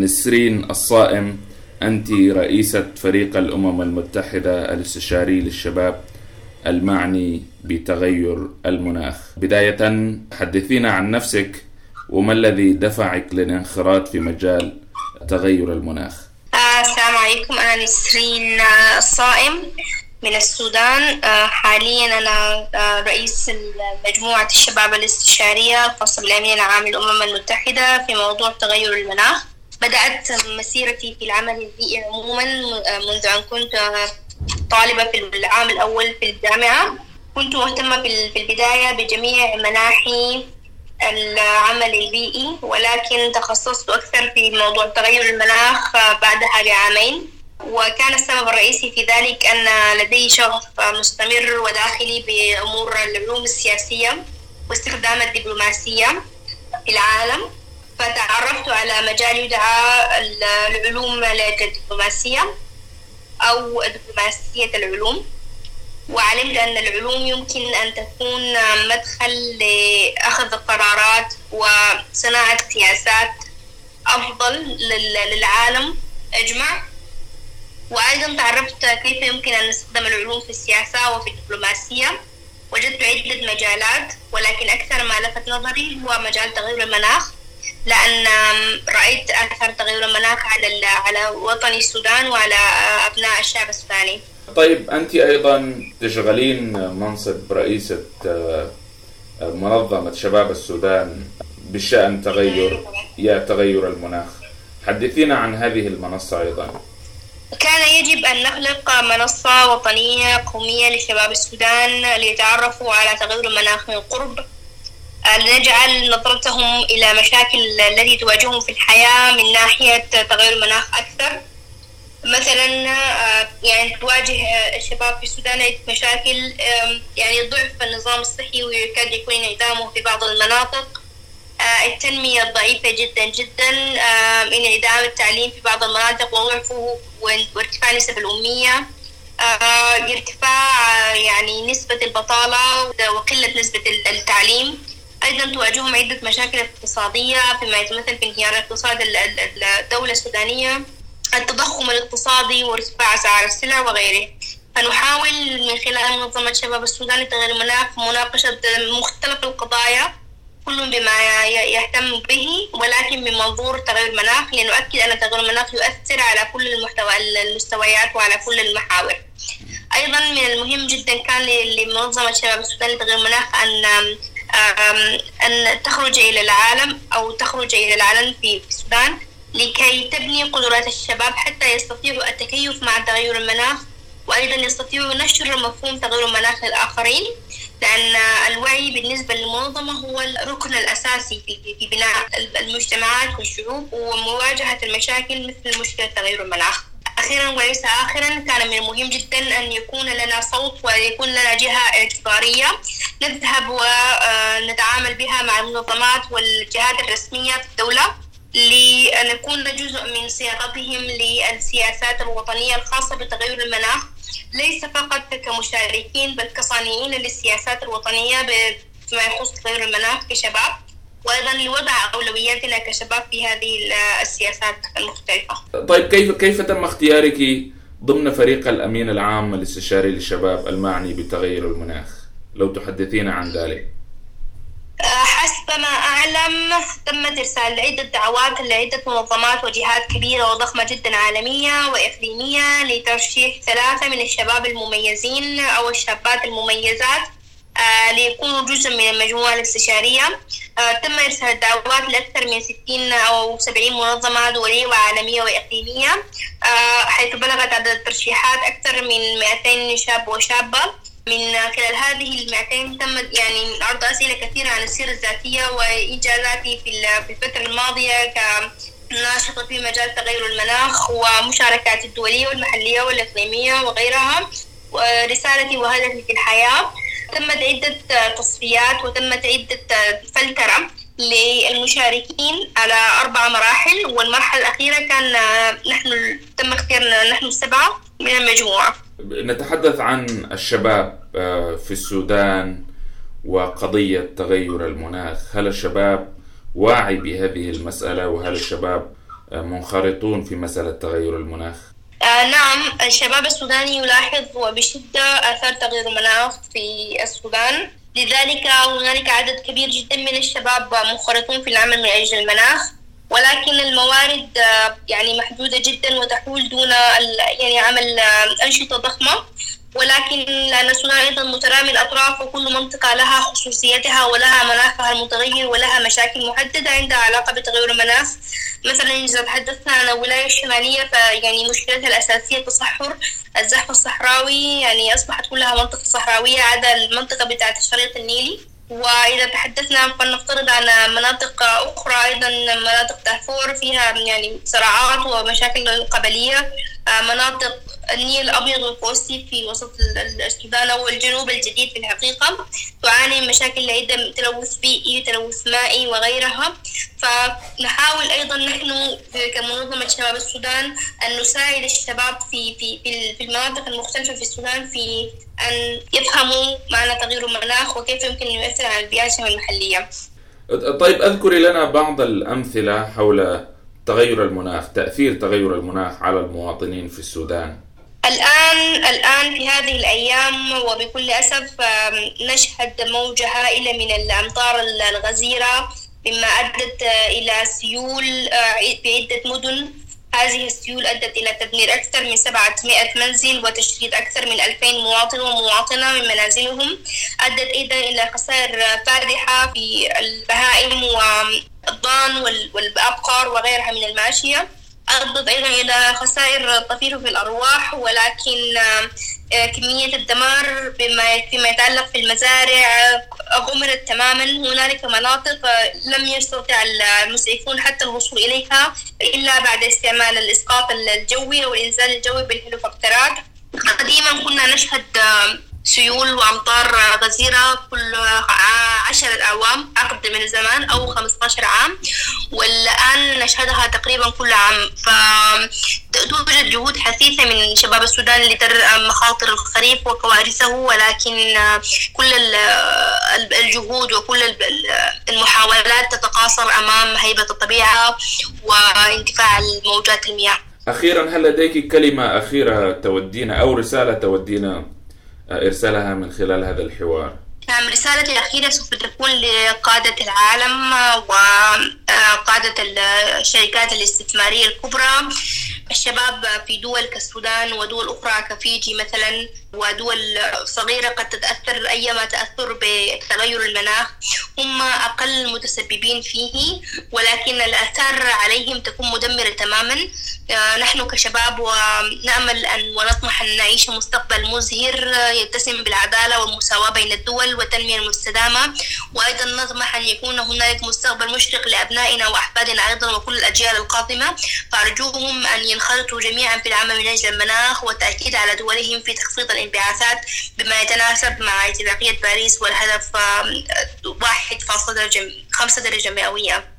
نسرين الصائم أنت رئيسة فريق الأمم المتحدة الاستشاري للشباب المعني بتغير المناخ. بداية حدثينا عن نفسك وما الذي دفعك للانخراط في مجال تغير المناخ؟ آه، السلام عليكم. أنا نسرين آه، الصائم من السودان. آه، حاليا أنا رئيس مجموعة الشباب الاستشارية الخاصة بالأمين العام للأمم المتحدة في موضوع تغير المناخ. بدأت مسيرتي في العمل البيئي عموما منذ أن كنت طالبة في العام الأول في الجامعة. كنت مهتمة في البداية بجميع مناحي العمل البيئي ولكن تخصصت أكثر في موضوع تغير المناخ بعدها بعامين وكان السبب الرئيسي في ذلك أن لدي شغف مستمر وداخلي بأمور العلوم السياسية واستخدام الدبلوماسية في العالم. فتعرفت على مجال يدعى العلوم الدبلوماسية أو دبلوماسية العلوم. وعلمت أن العلوم يمكن أن تكون مدخل لأخذ قرارات وصناعة سياسات أفضل للعالم. أجمع. وأيضا تعرفت كيف يمكن أن نستخدم العلوم في السياسة وفي الدبلوماسية. وجدت عدة مجالات ولكن أكثر ما لفت نظري هو مجال تغير المناخ. لأن رأيت أثر تغير المناخ على على وطني السودان وعلى أبناء الشعب السوداني. طيب أنت أيضا تشغلين منصب رئيسة آه، منظمة شباب السودان بشأن تغير يا تغير المناخ. حدثينا عن هذه المنصة أيضا. كان يجب أن نخلق منصة وطنية قومية لشباب السودان ليتعرفوا على تغير المناخ من قرب لنجعل نظرتهم إلى مشاكل التي تواجههم في الحياة من ناحية تغير المناخ أكثر. مثلا آه، يعني تواجه الشباب في السودان مشاكل يعني ضعف النظام الصحي ويكاد يكون انعدامه في بعض المناطق. آه، التنمية الضعيفة جدا جدا انعدام التعليم في بعض المناطق وضعفه وارتفاع نسب الأمية. آه، ارتفاع يعني نسبة البطالة وقلة نسبة التعليم. أيضا تواجههم عدة مشاكل اقتصادية فيما يتمثل في انهيار اقتصاد الدولة السودانية التضخم الاقتصادي وارتفاع أسعار السلع وغيره. فنحاول من خلال منظمة شباب السودان لتغيير المناخ مناقشة مختلف القضايا كل بما يهتم به ولكن من منظور تغير المناخ لنؤكد أن تغير المناخ يؤثر على كل المحتوى المستويات وعلى كل المحاور. أيضا من المهم جدا كان لمنظمة شباب السودان لتغيير المناخ أن أن تخرج إلى العالم أو تخرج إلى العالم في السودان لكي تبني قدرات الشباب حتى يستطيعوا التكيف مع تغير المناخ وأيضا يستطيعوا نشر مفهوم تغير المناخ للآخرين لأن الوعي بالنسبة للمنظمة هو الركن الأساسي في بناء المجتمعات والشعوب ومواجهة المشاكل مثل مشكلة تغير المناخ. أخيرا وليس آخرا كان من المهم جدا أن يكون لنا صوت ويكون لنا جهة اعتبارية نذهب ونتعامل بها مع المنظمات والجهات الرسمية في الدولة لنكون جزء من صياغتهم للسياسات الوطنية الخاصة بتغير المناخ ليس فقط كمشاركين بل كصانعين للسياسات الوطنية فيما يخص تغير المناخ كشباب وأيضا لوضع أولوياتنا كشباب في هذه السياسات المختلفة. طيب كيف كيف تم اختيارك ضمن فريق الأمين العام الاستشاري للشباب المعني بتغير المناخ؟ لو تحدثينا عن ذلك. حسب ما أعلم. تمت إرسال عدة دعوات لعدة منظمات وجهات كبيرة وضخمة جدا عالمية وإقليمية لترشيح ثلاثة من الشباب المميزين أو الشابات المميزات آه، ليكونوا جزء من المجموعة الاستشارية. آه، تم إرسال دعوات لأكثر من 60 أو 70 منظمة دولية وعالمية وإقليمية آه، حيث بلغت عدد الترشيحات أكثر من 200 شاب وشابة. من خلال هذه المئتين تم يعني عرض أسئلة كثيرة عن السيرة الذاتية وإنجازاتي في الفترة الماضية كناشطة في مجال تغير المناخ ومشاركاتي الدولية والمحلية والإقليمية وغيرها ورسالتي وهدفي في الحياة. تمت عدة تصفيات وتمت عدة فلترة للمشاركين على أربع مراحل والمرحلة الأخيرة كان نحن تم اختيارنا نحن السبعة من المجموعة. نتحدث عن الشباب آه، في السودان وقضية تغير المناخ. هل الشباب واعي بهذه المسألة؟ وهل الشباب منخرطون في مسألة تغير المناخ؟ آه نعم الشباب السوداني يلاحظ وبشدة آثار تغير المناخ في السودان. لذلك هنالك عدد كبير جدا من الشباب منخرطون في العمل من أجل المناخ. ولكن الموارد آه، يعني محدودة جدا وتحول دون يعني عمل آه، أنشطة ضخمة. ولكن لأن السودان أيضا مترامي الأطراف وكل منطقة لها خصوصيتها ولها مناخها المتغير ولها مشاكل محددة عندها علاقة بتغير المناخ. مثلا إذا تحدثنا عن الولاية الشمالية فيعني مشكلتها الأساسية تصحر. الزحف الصحراوي يعني أصبحت كلها منطقة صحراوية عدا المنطقة بتاعة الشريط النيلي. وإذا تحدثنا فلنفترض عن مناطق أخرى أيضا مناطق دارفور فيها يعني صراعات ومشاكل قبلية. مناطق النيل الأبيض والقوسي في وسط السودان أو الجنوب الجديد في الحقيقة تعاني من مشاكل عدة تلوث بيئي تلوث مائي وغيرها فنحاول أيضا نحن كمنظمة شباب السودان أن نساعد الشباب في في في المناطق المختلفة في السودان في أن يفهموا معنى تغيير المناخ وكيف يمكن أن يؤثر على البيئة المحلية. طيب أذكري لنا بعض الأمثلة حول تغير المناخ تأثير تغير المناخ على المواطنين في السودان. الآن الآن في هذه الأيام وبكل أسف نشهد موجة هائلة من الأمطار الغزيرة مما أدت إلى سيول آه، في عدة مدن هذه السيول أدت إلى تدمير أكثر من 700 منزل وتشريد أكثر من 2000 مواطن ومواطنة من منازلهم. أدت أيضا إلى خسائر فادحة في البهائم والضان والأبقار وغيرها من الماشية أدت أيضا إلى خسائر طفيفة في الأرواح ولكن آه، كمية الدمار بما فيما يتعلق في المزارع غمرت تماما. هنالك مناطق آه، لم يستطع المسعفون حتى الوصول إليها إلا بعد استعمال الإسقاط الجوي أو الإنزال الجوي بالهليكوبترات. قديما كنا نشهد آه، سيول وأمطار غزيرة كل عشرة أعوام عقد من الزمان أو 15 عام. والآن نشهدها تقريبا كل عام. فتوجد جهود حثيثة من شباب السودان لدرء مخاطر الخريف وكوارثه ولكن كل الجهود وكل المحاولات تتقاصر أمام هيبة الطبيعة واندفاع الموجات المياه. أخيرا هل لديك كلمة أخيرة تودينا أو رسالة تودينا إرسالها من خلال هذا الحوار؟ نعم رسالتي الأخيرة سوف تكون لقادة العالم وقادة الشركات الاستثمارية الكبرى الشباب في دول كالسودان ودول أخرى كفيجي مثلا ودول صغيرة قد تتأثر أيما تأثر بتغير المناخ. هم أقل المتسببين فيه ولكن الآثار عليهم تكون مدمرة تماما. نحن كشباب ونأمل أن ونطمح أن نعيش مستقبل مزهر يتسم بالعدالة والمساواة بين الدول والتنمية المستدامة. وأيضا نطمح أن يكون هنالك مستقبل مشرق لأبنائنا وأحفادنا أيضا وكل الأجيال القادمة. فأرجوهم أن ينخرطوا جميعا في العمل من أجل المناخ والتأكيد على دولهم في تخفيض الانبعاثات بما يتناسب مع اتفاقية باريس والهدف واحد فاصلة درجة خمسة درجة مئوية.